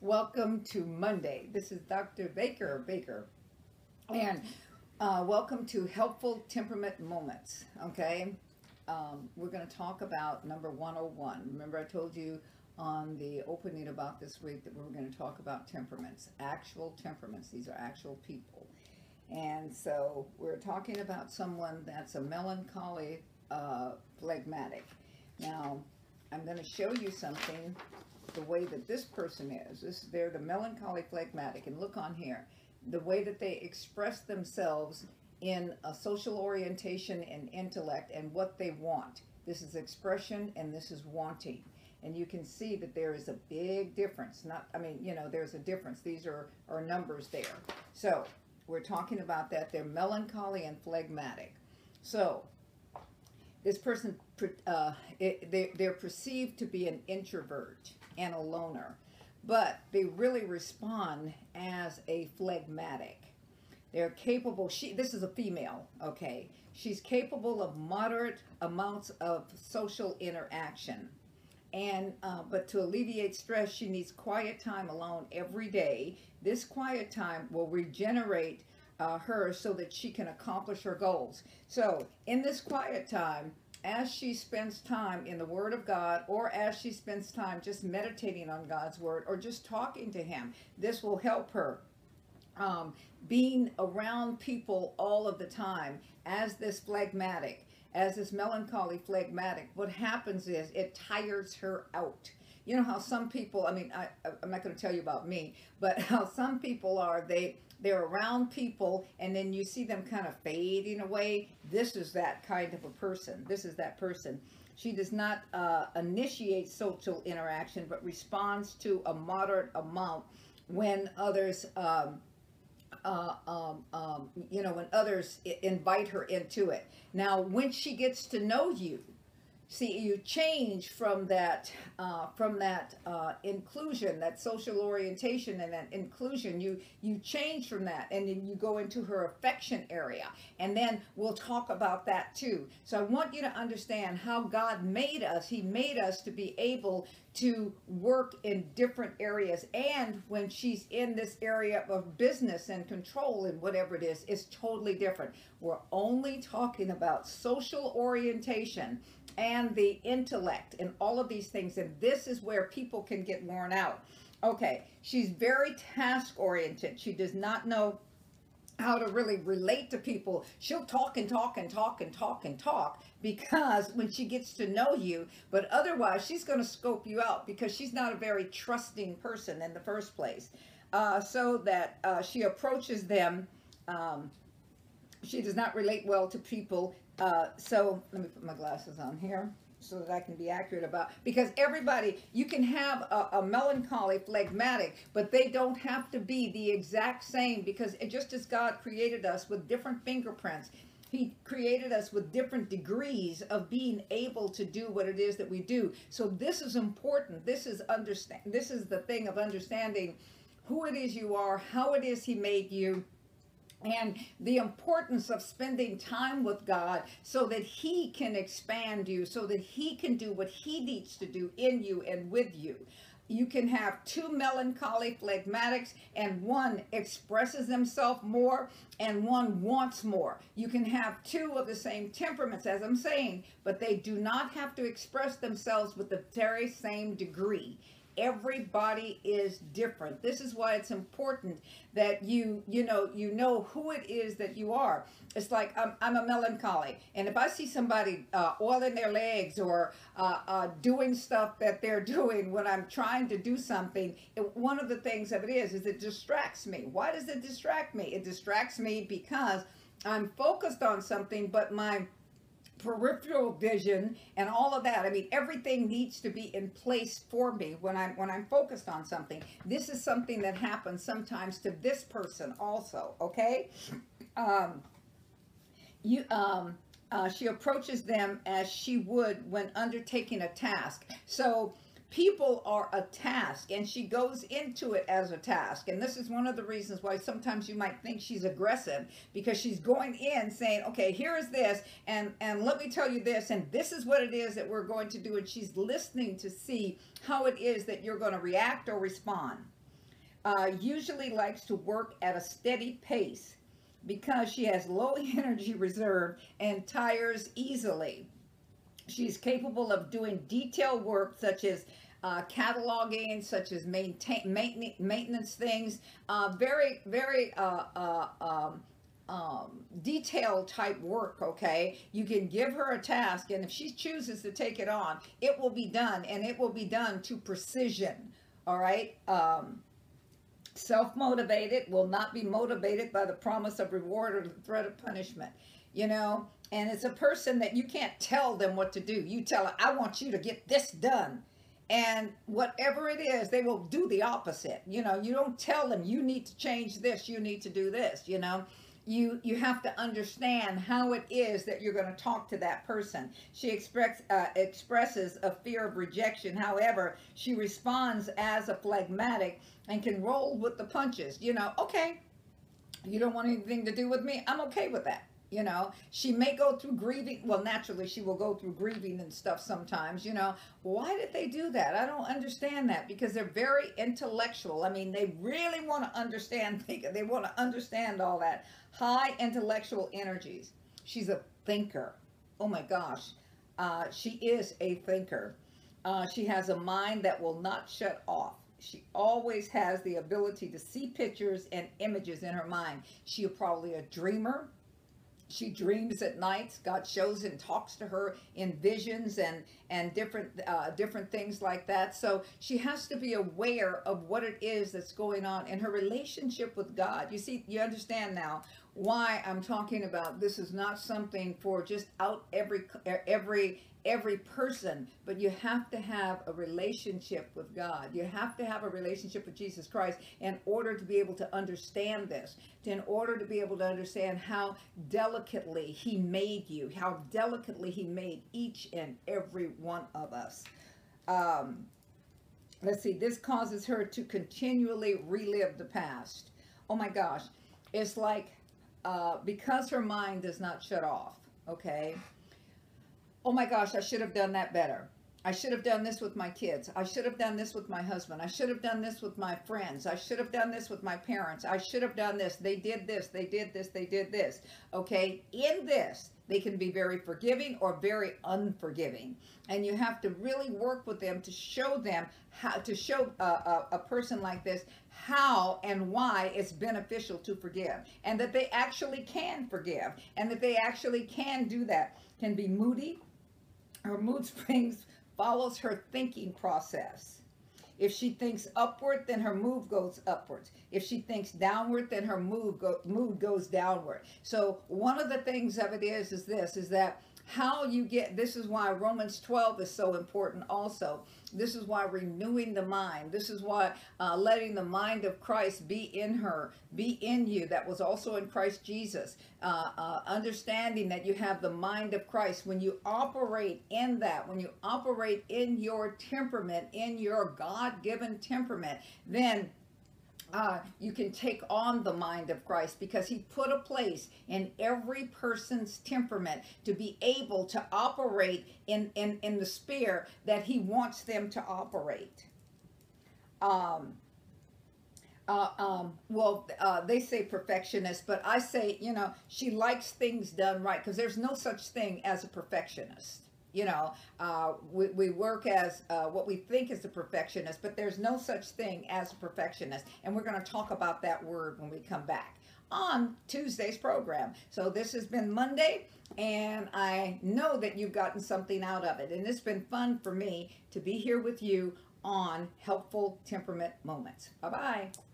Welcome to Monday. This is Dr. Baker Baker. And uh, welcome to Helpful Temperament Moments. Okay. Um, we're going to talk about number 101. Remember, I told you on the opening about this week that we were going to talk about temperaments, actual temperaments. These are actual people. And so we're talking about someone that's a melancholy uh, phlegmatic. Now, I'm going to show you something the way that this person is. This, they're the melancholy phlegmatic. And look on here. The way that they express themselves in a social orientation and intellect and what they want. This is expression and this is wanting. And you can see that there is a big difference. Not, I mean, you know, there's a difference. These are, are numbers there. So we're talking about that. They're melancholy and phlegmatic. So this person, uh, it, they, they're perceived to be an introvert and a loner, but they really respond as a phlegmatic. They're capable, she, this is a female, okay. She's capable of moderate amounts of social interaction. And, uh, but to alleviate stress, she needs quiet time alone every day. This quiet time will regenerate uh, her so that she can accomplish her goals. So in this quiet time, as she spends time in the Word of God, or as she spends time just meditating on God's Word, or just talking to Him, this will help her. Um, being around people all of the time as this phlegmatic, as this melancholy phlegmatic, what happens is it tires her out. You know how some people, I mean, I, I'm not going to tell you about me, but how some people are, they, they're around people and then you see them kind of fading away. This is that kind of a person. This is that person. She does not uh, initiate social interaction, but responds to a moderate amount when others, um, uh, um, um, you know, when others invite her into it. Now, when she gets to know you, see you change from that uh, from that uh, inclusion that social orientation and that inclusion. You you change from that and then you go into her affection area. And then we'll talk about that too. So i want you to understand how god made us. He made us to be able to work in different areas. And when she's in this area of business and control and whatever it is it's totally different we're only talking about social orientation and the intellect and all of these things. And this is where people can get worn out. Okay, she's very task oriented. She does not know how to really relate to people. She'll talk and talk and talk and talk and talk because when she gets to know you, but otherwise she's going to scope you out because she's not a very trusting person in the first place. Uh, so that uh, she approaches them. Um, she does not relate well to people uh, so let me put my glasses on here so that I can be accurate about, because everybody, you can have a, a, melancholy phlegmatic, but they don't have to be the exact same because just as God created us with different fingerprints, he created us with different degrees of being able to do what it is that we do. So this is important. This is understand. This is the thing of understanding who it is you are, how it is he made you, and the importance of spending time with God so that he can expand you, so that he can do what he needs to do in you and with you. You can have two melancholy phlegmatics and one expresses themselves more and one wants more. You can have two of the same temperaments, as I'm saying, but they do not have to express themselves with the very same degree everybody is different. This is why it's important that you you know you know who it is that you are. It's like i'm, I'm a melancholy and if i see somebody uh, oiling their legs or uh, uh, doing stuff that they're doing when i'm trying to do something it, one of the things of it is is it distracts me. Why does it distract me? It distracts me because i'm focused on something but my peripheral vision and all of that. I mean, everything needs to be in place for me when I'm when I'm focused on something. This is something that happens sometimes to this person also. Okay, um, you um, uh, she approaches them as she would when undertaking a task. So people are a task and she goes into it as a task. And this is one of the reasons why sometimes you might think she's aggressive because she's going in saying okay here is this and and let me tell you this and this is what it is that we're going to do. And she's listening to see how it is that you're going to react or respond. Uh, usually likes to work at a steady pace because she has low energy reserve and tires easily. She's capable of doing detailed work such as uh, cataloging, such as maintain, maintenance, things, uh, very, very uh, uh, um, um, detail type work, okay? You can give her a task, and if she chooses to take it on, it will be done, and it will be done to precision, all right? Um, Self motivated will not be motivated by the promise of reward or the threat of punishment, you know? And it's a person that you can't tell them what to do. You tell her, I want you to get this done. And whatever it is they will do the opposite. You know you don't tell them you need to change this you need to do this you know? You you have to understand how it is that you're going to talk to that person. She express, uh, expresses a fear of rejection. However she responds as a phlegmatic and can roll with the punches you know? Okay you don't want anything to do with me? I'm okay with that you know? She may go through grieving well naturally she will go through grieving and stuff sometimes you know? Why did they do that? I don't understand that because they're very intellectual. I mean they really want to understand they want to understand all that high intellectual energies. She's a thinker. Oh my gosh. Uh, she is a thinker. Uh, she has a mind that will not shut off. She always has the ability to see pictures and images in her mind. She's probably a dreamer she dreams at nights. God shows and talks to her in visions and and different uh, different things like that. So she has to be aware of what it is that's going on in her relationship with God. You see, you understand now why I'm talking about this is not something for just out every every every person, but you have to have a relationship with God. You have to have a relationship with Jesus Christ in order to be able to understand this, in order to be able to understand how delicately He made you, how delicately He made each and every one of us. Um, let's see, this causes her to continually relive the past. Oh my gosh, it's like uh, because her mind does not shut off, okay? Oh my gosh, I should have done that better. I should have done this with my kids. I should have done this with my husband. I should have done this with my friends. I should have done this with my parents. I should have done this. They did this. They did this. They did this. Okay. In this, they can be very forgiving or very unforgiving. And you have to really work with them to show them how to show a, a, a person like this how and why it's beneficial to forgive and that they actually can forgive and that they actually can do that. Can be moody, her mood springs follows her thinking process. If she thinks upward, then her mood goes upwards. If she thinks downward, then her mood, go, mood goes downward. So one of the things of it is, is this, is that how you get this is why Romans 12 is so important also. This is why renewing the mind. This is why uh, letting the mind of Christ be in her be in you that was also in Christ Jesus. Uh, uh, understanding that you have the mind of Christ. When you operate in that when you operate in your temperament in your God-given temperament then uh, you can take on the mind of Christ because he put a place in every person's temperament to be able to operate in, in, in the sphere that he wants them to operate. Um, uh, um, well, uh, they say perfectionist, but I say, you know, she likes things done right because there's no such thing as a perfectionist you know, uh, we, we work as uh, what we think is a perfectionist, but there's no such thing as a perfectionist. And we're going to talk about that word when we come back on Tuesday's program. So this has been Monday, and I know that you've gotten something out of it. And it's been fun for me to be here with you on Helpful Temperament Moments. Bye-bye.